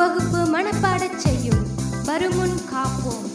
வகுப்பு மனப்பாடச் செய்யும். வருமுன் காப்போம்.